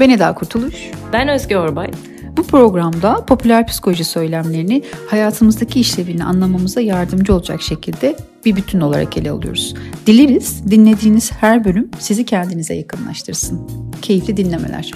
Ben Eda Kurtuluş. Ben Özge Orbay. Bu programda popüler psikoloji söylemlerini hayatımızdaki işlevini anlamamıza yardımcı olacak şekilde bir bütün olarak ele alıyoruz. Dileriz dinlediğiniz her bölüm sizi kendinize yakınlaştırsın. Keyifli dinlemeler.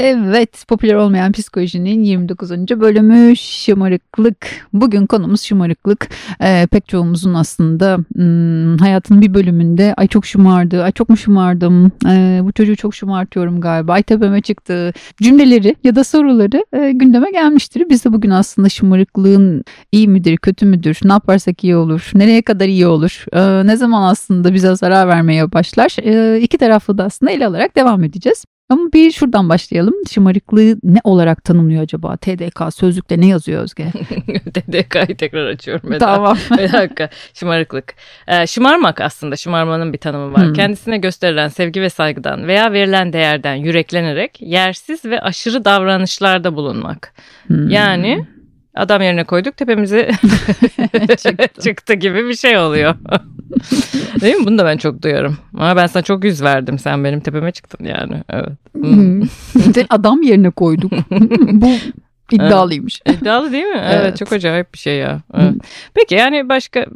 Evet, popüler olmayan psikolojinin 29. bölümü şımarıklık. Bugün konumuz şımarıklık. Ee, pek çoğumuzun aslında hmm, hayatının bir bölümünde ay çok şımardı, ay çok mu şımardım, ee, bu çocuğu çok şımartıyorum galiba, ay tepeme çıktı cümleleri ya da soruları e, gündeme gelmiştir. Biz de bugün aslında şımarıklığın iyi midir, kötü müdür, ne yaparsak iyi olur, nereye kadar iyi olur, ee, ne zaman aslında bize zarar vermeye başlar, ee, iki taraflı da aslında ele alarak devam edeceğiz. Ama bir şuradan başlayalım. Şımarıklığı ne olarak tanımlıyor acaba? TDK sözlükte ne yazıyor Özge? TDK'yı tekrar açıyorum. Eda. Tamam. bir dakika. Şımarıklık. Ee, şımarmak aslında şımarmanın bir tanımı var. Hmm. Kendisine gösterilen sevgi ve saygıdan veya verilen değerden yüreklenerek yersiz ve aşırı davranışlarda bulunmak. Hmm. Yani adam yerine koyduk tepemize çıktı. çıktı gibi bir şey oluyor. Değil mi? Bunu da ben çok duyarım. Ama ben sana çok yüz verdim. Sen benim tepeme çıktın yani. Evet. Hmm. adam yerine koyduk. Bu İddialıymış. Evet. İddialı değil mi? Evet. evet çok acayip bir şey ya. Evet. Peki yani başka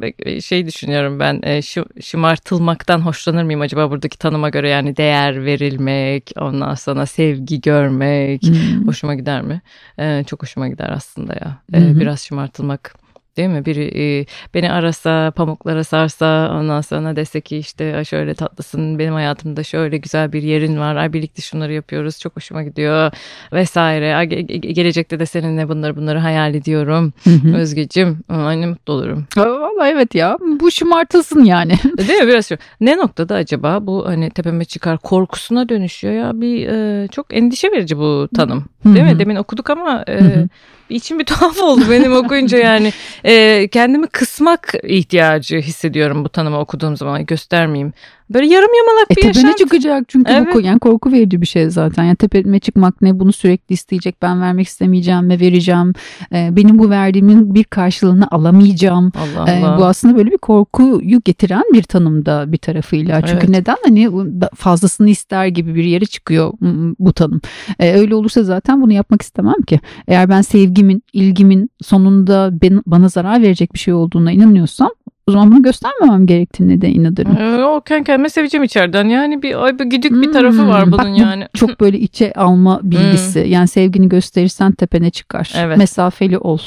şey düşünüyorum ben e, şu şımartılmaktan hoşlanır mıyım acaba buradaki tanıma göre yani değer verilmek ondan sonra sevgi görmek hoşuma gider mi? Ee, çok hoşuma gider aslında ya. Ee, biraz şımartılmak Değil mi? Biri e, beni arasa, pamuklara sarsa, ondan sonra dese ki işte şöyle tatlısın, benim hayatımda şöyle güzel bir yerin var, ay birlikte şunları yapıyoruz, çok hoşuma gidiyor vesaire. Ay, gelecekte de seninle bunları bunları hayal ediyorum. Özgeciğim, aynı mutlu olurum. Valla evet ya, bu şımartılsın yani. Değil mi? Biraz şu. Ne noktada acaba bu hani tepeme çıkar korkusuna dönüşüyor ya bir e, çok endişe verici bu tanım. Değil mi? Demin okuduk ama e, içim bir tuhaf oldu benim okuyunca yani. E, kendimi kısmak ihtiyacı hissediyorum bu tanımı okuduğum zaman göstermeyeyim. Böyle yarım yamalak e, bir yaşantı. Tepene çıkacak çünkü evet. bu yani korku verici bir şey zaten. Yani tepeme çıkmak ne bunu sürekli isteyecek ben vermek istemeyeceğim ve vereceğim. Ee, benim bu verdiğimin bir karşılığını alamayacağım. Allah Allah. Ee, bu aslında böyle bir korkuyu getiren bir tanımda bir tarafıyla. Çünkü evet. neden hani fazlasını ister gibi bir yere çıkıyor bu tanım. Ee, öyle olursa zaten bunu yapmak istemem ki. Eğer ben sevgimin, ilgimin sonunda ben, bana zarar verecek bir şey olduğuna inanıyorsam o zaman bunu göstermemem gerektiğini de inanırım. Ee, o kendi kendime seveceğim içeriden. Yani bir ay bir güdük bir tarafı hmm, var bunun bak, yani. Bu çok böyle içe alma bilgisi. Hmm. Yani sevgini gösterirsen tepene çıkar. Evet. Mesafeli ol.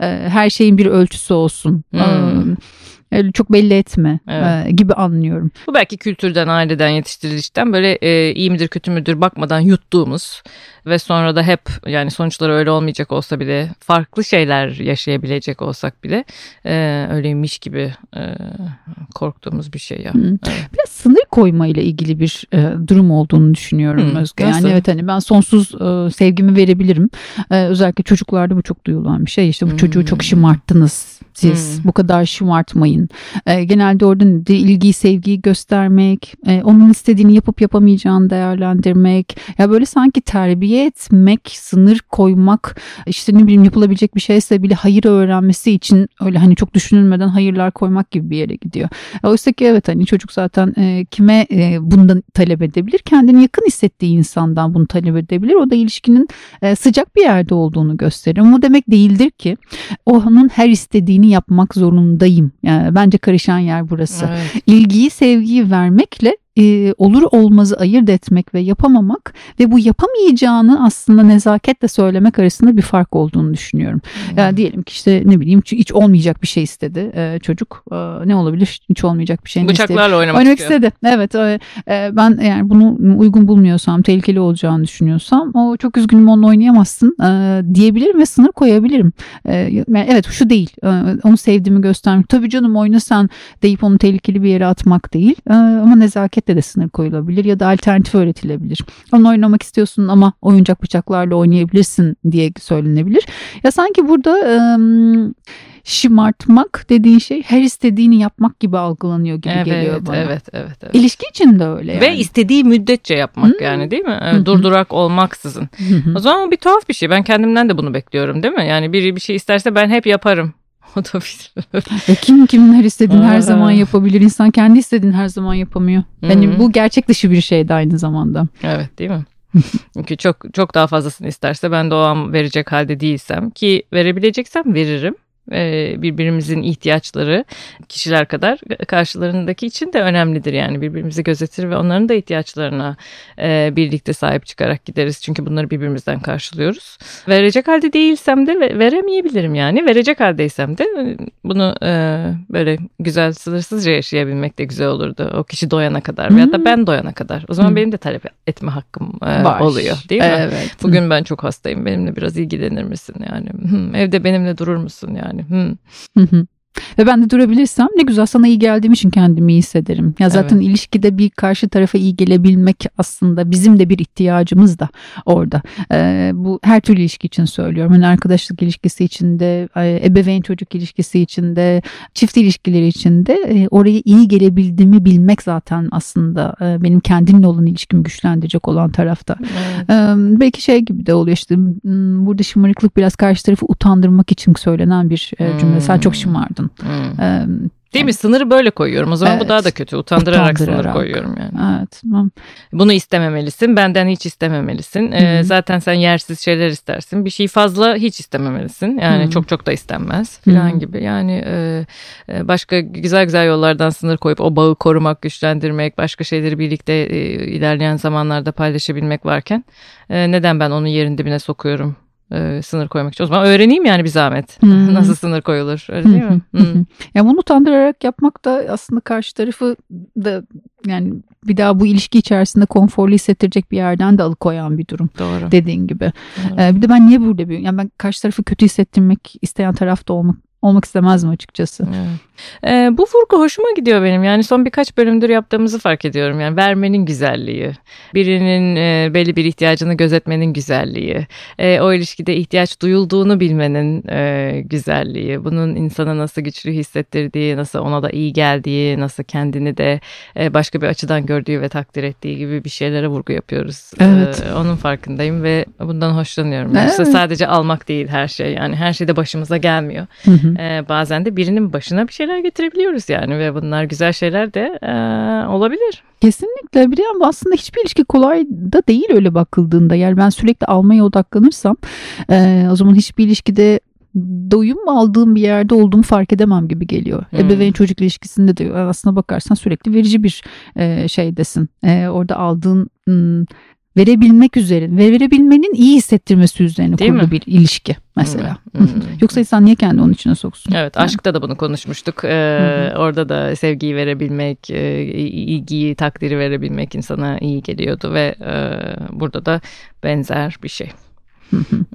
Ee, her şeyin bir ölçüsü olsun. Hmm. Ee, Öyle çok belli etme evet. e, gibi anlıyorum. Bu belki kültürden, aileden, yetiştirilişten böyle e, iyi midir kötü müdür bakmadan yuttuğumuz ve sonra da hep yani sonuçları öyle olmayacak olsa bile farklı şeyler yaşayabilecek olsak bile e, öyleymiş gibi e, korktuğumuz bir şey ya. Evet. Biraz sınır koyma ile ilgili bir e, durum olduğunu düşünüyorum Hı. Özge. Nasıl? Yani evet hani ben sonsuz e, sevgimi verebilirim. E, özellikle çocuklarda bu çok duyulan bir şey. İşte bu çocuğu çok şımarttınız siz. Hı. Bu kadar şımartmayın. E, genelde orada ilgiyi, sevgiyi göstermek, e, onun istediğini yapıp yapamayacağını değerlendirmek. Ya böyle sanki terbiye etmek, sınır koymak, işte ne bileyim yapılabilecek bir şeyse bile hayır öğrenmesi için öyle hani çok düşünülmeden hayırlar koymak gibi bir yere gidiyor. Oysa ki evet hani çocuk zaten e, kime e, bundan talep edebilir? Kendini yakın hissettiği insandan bunu talep edebilir. O da ilişkinin e, sıcak bir yerde olduğunu gösterir. Ama demek değildir ki onun her istediğini yapmak zorundayım. Yani bence karışan yer burası. Evet. İlgiyi, sevgiyi vermekle e, olur olmazı ayırt etmek ve yapamamak ve bu yapamayacağını aslında nezaketle söylemek arasında bir fark olduğunu düşünüyorum. Hmm. Yani diyelim ki işte ne bileyim hiç olmayacak bir şey istedi e, çocuk. E, ne olabilir? Hiç olmayacak bir şey. Bıçaklarla istedi? oynamak, oynamak istedi. Evet. E, ben yani bunu uygun bulmuyorsam, tehlikeli olacağını düşünüyorsam o çok üzgünüm onunla oynayamazsın e, diyebilirim ve sınır koyabilirim. E, yani evet şu değil. E, onu sevdiğimi göstermek. Tabii canım oyna sen deyip onu tehlikeli bir yere atmak değil. E, ama nezaket de sınır koyulabilir ya da alternatif öğretilebilir. Onu oynamak istiyorsun ama oyuncak bıçaklarla oynayabilirsin diye söylenebilir. Ya sanki burada ıı, şımartmak dediğin şey her istediğini yapmak gibi algılanıyor gibi evet, geliyor bana. Evet, evet, evet. İlişki için de öyle yani. Ve istediği müddetçe yapmak hmm. yani değil mi? Evet, durdurak olmaksızın. o zaman bir tuhaf bir şey. Ben kendimden de bunu bekliyorum değil mi? Yani biri bir şey isterse ben hep yaparım. O da bir. kim kimin her istediğini her zaman yapabilir. İnsan kendi istediğini her zaman yapamıyor. Yani bu gerçek dışı bir şeydi aynı zamanda. Evet değil mi? Çünkü çok çok daha fazlasını isterse ben de o an verecek halde değilsem ki verebileceksem veririm. E, birbirimizin ihtiyaçları kişiler kadar karşılarındaki için de önemlidir yani. Birbirimizi gözetir ve onların da ihtiyaçlarına e, birlikte sahip çıkarak gideriz. Çünkü bunları birbirimizden karşılıyoruz. Verecek halde değilsem de veremeyebilirim yani. Verecek haldeysem de e, bunu böyle güzel sınırsızca yaşayabilmek de güzel olurdu o kişi doyana kadar veya da ben doyana kadar. O zaman benim de talep etme hakkım Var. oluyor değil mi? Evet. Bugün ben çok hastayım. Benimle biraz ilgilenir misin yani? Evde benimle durur musun yani yani. Hmm. Ve ben de durabilirsem ne güzel sana iyi geldiğim için kendimi iyi hissederim. Ya zaten evet. ilişkide bir karşı tarafa iyi gelebilmek aslında bizim de bir ihtiyacımız da orada. Ee, bu her türlü ilişki için söylüyorum. Yani arkadaşlık ilişkisi içinde, ebeveyn çocuk ilişkisi içinde, çift ilişkileri içinde e, oraya iyi gelebildiğimi bilmek zaten aslında e, benim kendimle olan ilişkimi güçlendirecek olan tarafta. Evet. Ee, belki şey gibi de oluyor işte burada şımarıklık biraz karşı tarafı utandırmak için söylenen bir e, cümle. Hmm. Sen çok şımardın Hmm. Ee, Değil mi? Sınırı böyle koyuyorum. O zaman evet, bu daha da kötü. Utandırarak, utandırarak sınır koyuyorum yani. Evet. Bunu istememelisin. Benden hiç istememelisin. Ee, zaten sen yersiz şeyler istersin. Bir şey fazla hiç istememelisin. Yani Hı-hı. çok çok da istenmez falan gibi. Yani e, e, başka güzel güzel yollardan sınır koyup o bağı korumak, güçlendirmek, başka şeyleri birlikte e, ilerleyen zamanlarda paylaşabilmek varken e, neden ben onun yerin dibine sokuyorum? E, sınır koymak için. O zaman öğreneyim yani bir zahmet. Hmm. Nasıl sınır koyulur öyle değil mi? Hmm. ya bunu utandırarak yapmak da aslında karşı tarafı da yani bir daha bu ilişki içerisinde konforlu hissettirecek bir yerden de alıkoyan bir durum. Doğru. Dediğin gibi. Doğru. Ee, bir de ben niye burada bir yani ben karşı tarafı kötü hissettirmek isteyen tarafta olmak olmak istemezdim açıkçası. Evet. Ee, bu vurgu hoşuma gidiyor benim. Yani son birkaç bölümdür yaptığımızı fark ediyorum. Yani vermenin güzelliği, birinin e, belli bir ihtiyacını gözetmenin güzelliği, e, o ilişkide ihtiyaç duyulduğunu bilmenin e, güzelliği, bunun insana nasıl güçlü hissettirdiği, nasıl ona da iyi geldiği, nasıl kendini de e, başka bir açıdan gördüğü ve takdir ettiği gibi bir şeylere vurgu yapıyoruz. E, evet. E, onun farkındayım ve bundan hoşlanıyorum. Evet. İşte sadece almak değil her şey. Yani her şey de başımıza gelmiyor. Hı hı. E, bazen de birinin başına bir şey şeyler getirebiliyoruz yani ve bunlar güzel şeyler de e, olabilir. Kesinlikle bir yan aslında hiçbir ilişki kolay da değil öyle bakıldığında. Yani ben sürekli almaya odaklanırsam e, o zaman hiçbir ilişkide doyum aldığım bir yerde olduğumu fark edemem gibi geliyor. Hmm. Ebeveyn çocuk ilişkisinde de aslına bakarsan sürekli verici bir e, şeydesin. E, orada aldığın verebilmek üzere ve verebilmenin iyi hissettirmesi üzerine Değil kurulu mi? bir ilişki mesela. Hmm, hmm. Yoksa insan niye kendi onun içine soksun? Evet yani. aşkta da bunu konuşmuştuk. Ee, orada da sevgiyi verebilmek, e, ilgiyi, takdiri verebilmek insana iyi geliyordu ve e, burada da benzer bir şey.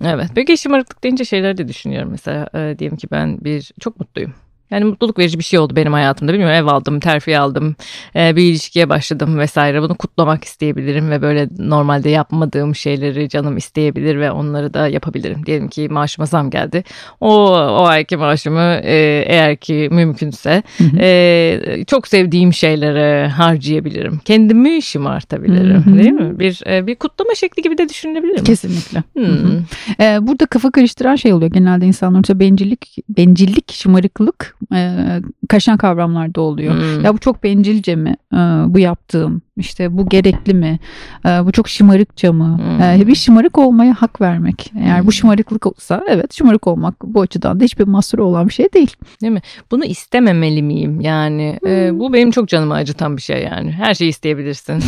evet. Peki şımarıklık deyince şeyler de düşünüyorum. Mesela e, diyelim ki ben bir çok mutluyum. Yani mutluluk verici bir şey oldu benim hayatımda. Bilmiyorum ev aldım, terfi aldım, e, bir ilişkiye başladım vesaire. Bunu kutlamak isteyebilirim ve böyle normalde yapmadığım şeyleri canım isteyebilir ve onları da yapabilirim. Diyelim ki maaşıma zam geldi. O, o ayki maaşımı e, eğer ki mümkünse e, çok sevdiğim şeylere harcayabilirim. Kendimi şımartabilirim değil mi? Bir e, bir kutlama şekli gibi de düşünülebilir Kesinlikle. Hmm. E, burada kafa karıştıran şey oluyor genelde insanlar. Bencillik, bencillik, şımarıklık e, kaşan kavramlarda oluyor. Hmm. Ya bu çok bencilce mi e, bu yaptığım? İşte bu gerekli mi? E, bu çok şımarıkça mı? Hmm. E, bir şımarık olmaya hak vermek. Eğer hmm. bu şımarıklık olsa evet şımarık olmak bu açıdan da hiçbir mahsuru olan bir şey değil. Değil mi? Bunu istememeli miyim? Yani e, hmm. e, bu benim çok canımı acıtan bir şey yani. Her şeyi isteyebilirsin.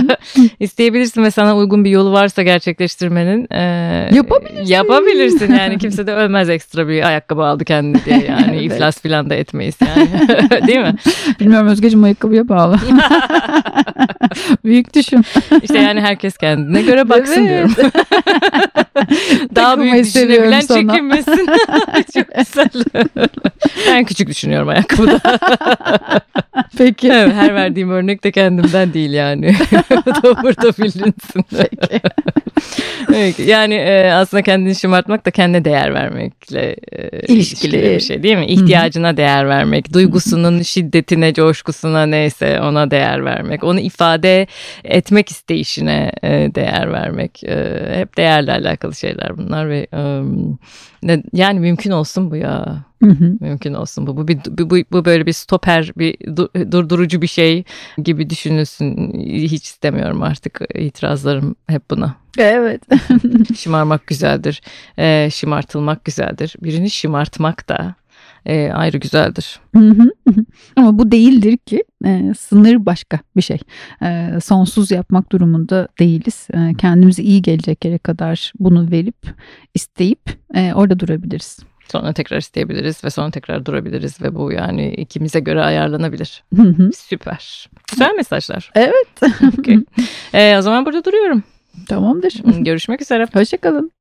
isteyebilirsin ve sana uygun bir yolu varsa gerçekleştirmenin e, yapabilirsin. Yapabilirsin yani kimse de ölmez ekstra bir ayakkabı aldı kendine diye yani evet. iflas filan da etmeyiz yani. Değil mi? Bilmiyorum Özgeciğim ayakkabıya bağlı. Büyük düşün. İşte yani herkes kendine göre baksın evet. diyorum. Daha büyük düşünebilen sana. çekinmesin. Çok güzel. ben küçük düşünüyorum ayakkabıda. Peki. Evet, her verdiğim örnek de kendimden değil yani. Burada bilinsin. Peki. yani e, aslında kendini şımartmak da kendine değer vermekle e, ilişkili bir şey değil mi? İhtiyacına değer vermek, duygusunun şiddetine, coşkusuna neyse ona değer vermek, onu ifade etmek isteyişine e, değer vermek. E, hep değerle alakalı şeyler bunlar ve e, ne, yani mümkün olsun bu ya. Hı hı. Mümkün olsun bu. Bu, bir, bu, bu böyle bir stoper, bir durdurucu bir şey gibi düşünülsün. Hiç istemiyorum artık itirazlarım hep buna. Evet. Şımarmak güzeldir. E, şımartılmak güzeldir. Birini şımartmak da e, ayrı güzeldir. Ama bu değildir ki e, sınır başka bir şey. E, sonsuz yapmak durumunda değiliz. E, kendimize iyi gelecek yere kadar bunu verip isteyip e, orada durabiliriz. Sonra tekrar isteyebiliriz ve sonra tekrar durabiliriz ve bu yani ikimize göre ayarlanabilir. Süper. Güzel mesajlar. Evet. okay. e, o zaman burada duruyorum. Tamamdır. Görüşmek üzere. Hoşçakalın.